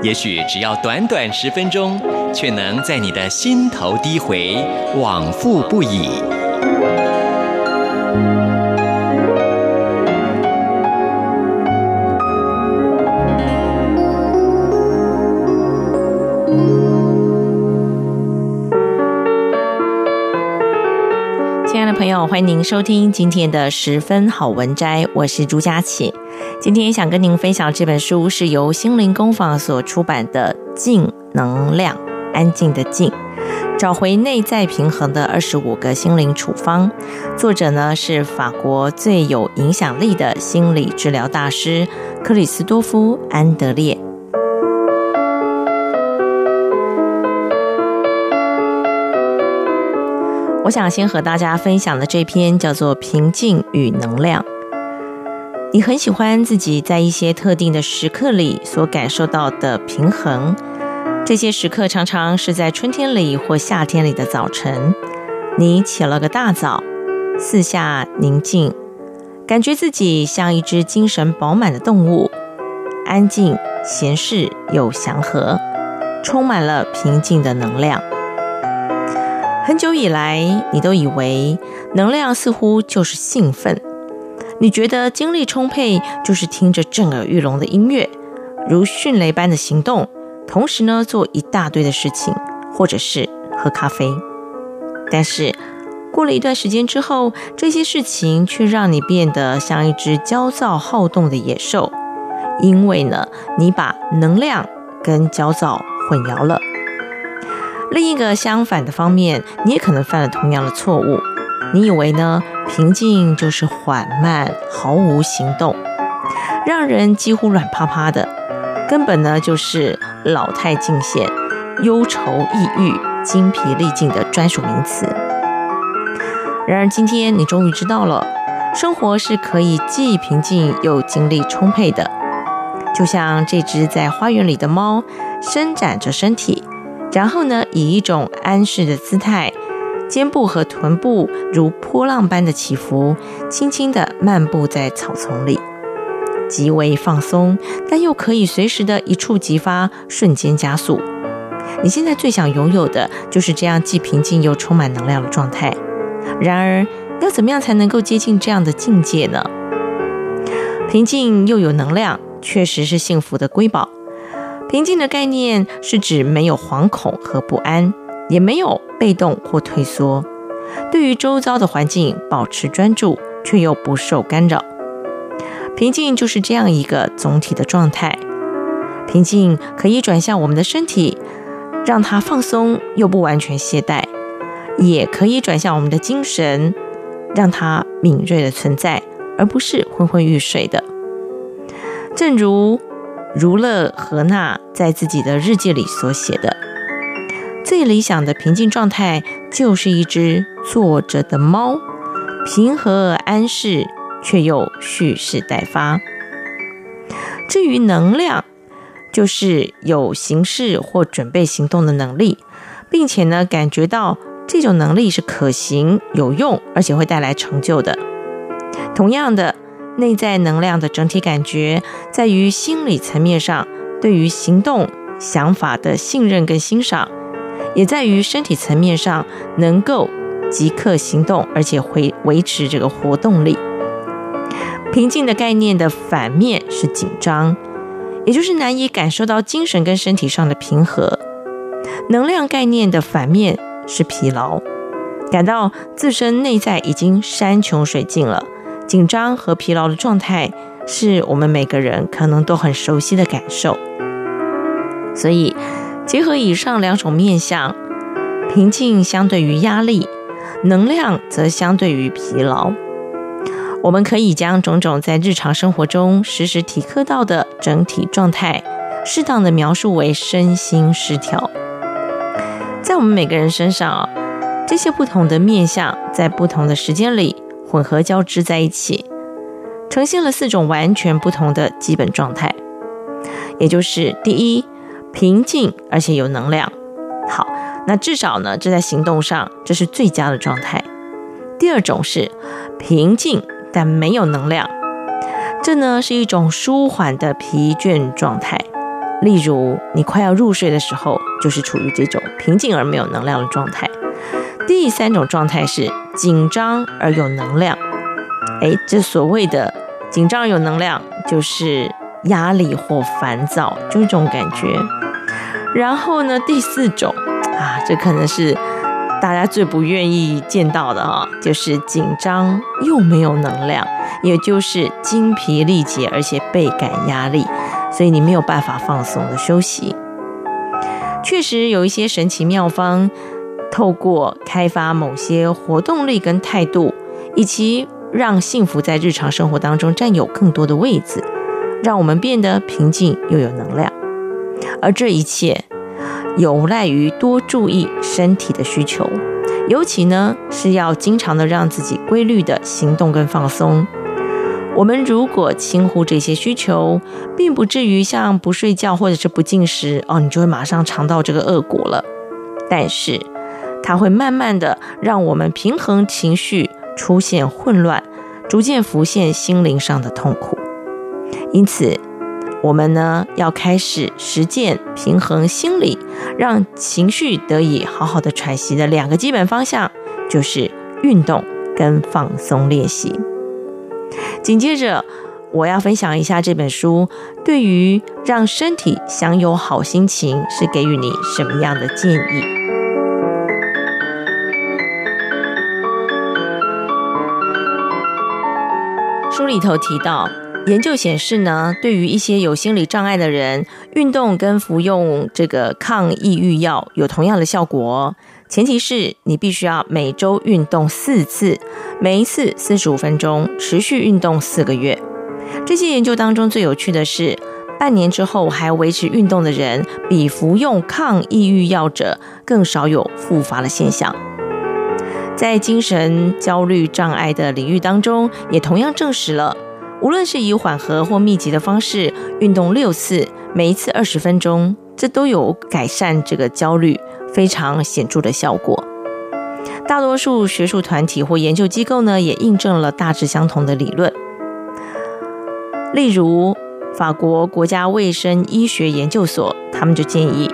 也许只要短短十分钟，却能在你的心头低回，往复不已。友，欢迎您收听今天的十分好文摘，我是朱佳琪。今天想跟您分享这本书，是由心灵工坊所出版的《静能量》，安静的静，找回内在平衡的二十五个心灵处方。作者呢是法国最有影响力的心理治疗大师克里斯多夫·安德烈。我想先和大家分享的这篇叫做《平静与能量》。你很喜欢自己在一些特定的时刻里所感受到的平衡。这些时刻常常是在春天里或夏天里的早晨。你起了个大早，四下宁静，感觉自己像一只精神饱满的动物，安静、闲适又祥和，充满了平静的能量。很久以来，你都以为能量似乎就是兴奋，你觉得精力充沛就是听着震耳欲聋的音乐，如迅雷般的行动，同时呢做一大堆的事情，或者是喝咖啡。但是过了一段时间之后，这些事情却让你变得像一只焦躁好动的野兽，因为呢，你把能量跟焦躁混淆了。另一个相反的方面，你也可能犯了同样的错误。你以为呢？平静就是缓慢、毫无行动，让人几乎软趴趴的，根本呢就是老态尽显、忧愁抑郁、精疲力尽的专属名词。然而今天你终于知道了，生活是可以既平静又精力充沛的，就像这只在花园里的猫，伸展着身体。然后呢，以一种安适的姿态，肩部和臀部如波浪般的起伏，轻轻地漫步在草丛里，极为放松，但又可以随时的一触即发，瞬间加速。你现在最想拥有的就是这样既平静又充满能量的状态。然而，要怎么样才能够接近这样的境界呢？平静又有能量，确实是幸福的瑰宝。平静的概念是指没有惶恐和不安，也没有被动或退缩，对于周遭的环境保持专注，却又不受干扰。平静就是这样一个总体的状态。平静可以转向我们的身体，让它放松又不完全懈怠；也可以转向我们的精神，让它敏锐的存在，而不是昏昏欲睡的。正如。儒勒·荷纳在自己的日记里所写的：“最理想的平静状态，就是一只坐着的猫，平和而安适，却又蓄势待发。至于能量，就是有行事或准备行动的能力，并且呢，感觉到这种能力是可行、有用，而且会带来成就的。同样的。”内在能量的整体感觉，在于心理层面上对于行动、想法的信任跟欣赏，也在于身体层面上能够即刻行动，而且会维持这个活动力。平静的概念的反面是紧张，也就是难以感受到精神跟身体上的平和。能量概念的反面是疲劳，感到自身内在已经山穷水尽了。紧张和疲劳的状态是我们每个人可能都很熟悉的感受，所以结合以上两种面相，平静相对于压力，能量则相对于疲劳。我们可以将种种在日常生活中时时体刻到的整体状态，适当的描述为身心失调。在我们每个人身上啊，这些不同的面相在不同的时间里混合交织在一起，呈现了四种完全不同的基本状态，也就是第一，平静而且有能量。好，那至少呢，这在行动上这是最佳的状态。第二种是平静但没有能量，这呢是一种舒缓的疲倦状态。例如，你快要入睡的时候，就是处于这种平静而没有能量的状态。第三种状态是紧张而有能量。哎，这所谓的紧张有能量，就是压力或烦躁，就这种感觉。然后呢，第四种啊，这可能是大家最不愿意见到的哈，就是紧张又没有能量，也就是精疲力竭，而且倍感压力。所以你没有办法放松的休息。确实有一些神奇妙方，透过开发某些活动力跟态度，以及让幸福在日常生活当中占有更多的位置，让我们变得平静又有能量。而这一切有赖于多注意身体的需求，尤其呢是要经常的让自己规律的行动跟放松。我们如果轻忽这些需求，并不至于像不睡觉或者是不进食哦，你就会马上尝到这个恶果了。但是，它会慢慢的让我们平衡情绪出现混乱，逐渐浮现心灵上的痛苦。因此，我们呢要开始实践平衡心理，让情绪得以好好的喘息的两个基本方向，就是运动跟放松练习。紧接着，我要分享一下这本书对于让身体享有好心情是给予你什么样的建议。书里头提到，研究显示呢，对于一些有心理障碍的人，运动跟服用这个抗抑郁药有同样的效果。前提是你必须要每周运动四次，每一次四十五分钟，持续运动四个月。这些研究当中最有趣的是，半年之后还维持运动的人，比服用抗抑郁药者更少有复发的现象。在精神焦虑障碍的领域当中，也同样证实了，无论是以缓和或密集的方式运动六次，每一次二十分钟，这都有改善这个焦虑。非常显著的效果。大多数学术团体或研究机构呢，也印证了大致相同的理论。例如，法国国家卫生医学研究所，他们就建议，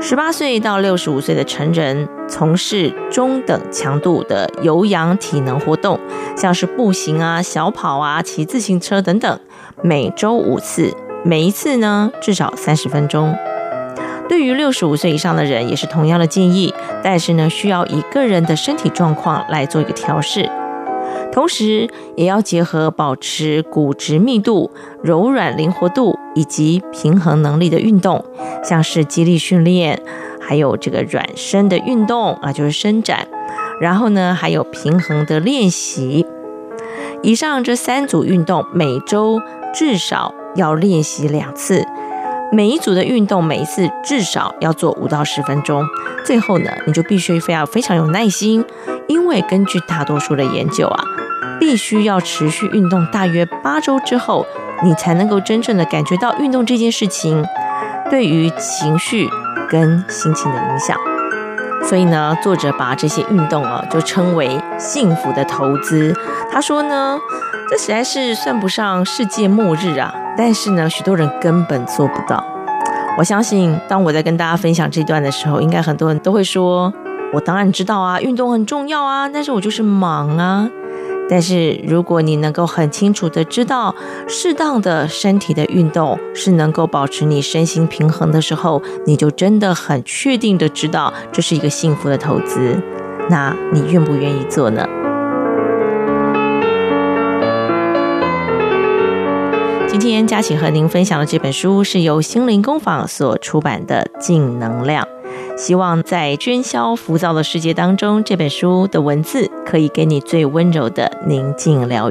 十八岁到六十五岁的成人从事中等强度的有氧体能活动，像是步行啊、小跑啊、骑自行车等等，每周五次，每一次呢至少三十分钟。对于六十五岁以上的人也是同样的建议，但是呢，需要以个人的身体状况来做一个调试，同时也要结合保持骨质密度、柔软灵活度以及平衡能力的运动，像是肌力训练，还有这个软身的运动啊，就是伸展，然后呢，还有平衡的练习。以上这三组运动每周至少要练习两次。每一组的运动，每一次至少要做五到十分钟。最后呢，你就必须非要非常有耐心，因为根据大多数的研究啊，必须要持续运动大约八周之后，你才能够真正的感觉到运动这件事情对于情绪跟心情的影响。所以呢，作者把这些运动啊，就称为幸福的投资。他说呢，这实在是算不上世界末日啊。但是呢，许多人根本做不到。我相信，当我在跟大家分享这段的时候，应该很多人都会说：“我当然知道啊，运动很重要啊，但是我就是忙啊。”但是如果你能够很清楚的知道，适当的身体的运动是能够保持你身心平衡的时候，你就真的很确定的知道这是一个幸福的投资。那你愿不愿意做呢？今天佳琪和您分享的这本书是由心灵工坊所出版的《静能量》，希望在喧嚣浮躁的世界当中，这本书的文字可以给你最温柔的宁静疗愈。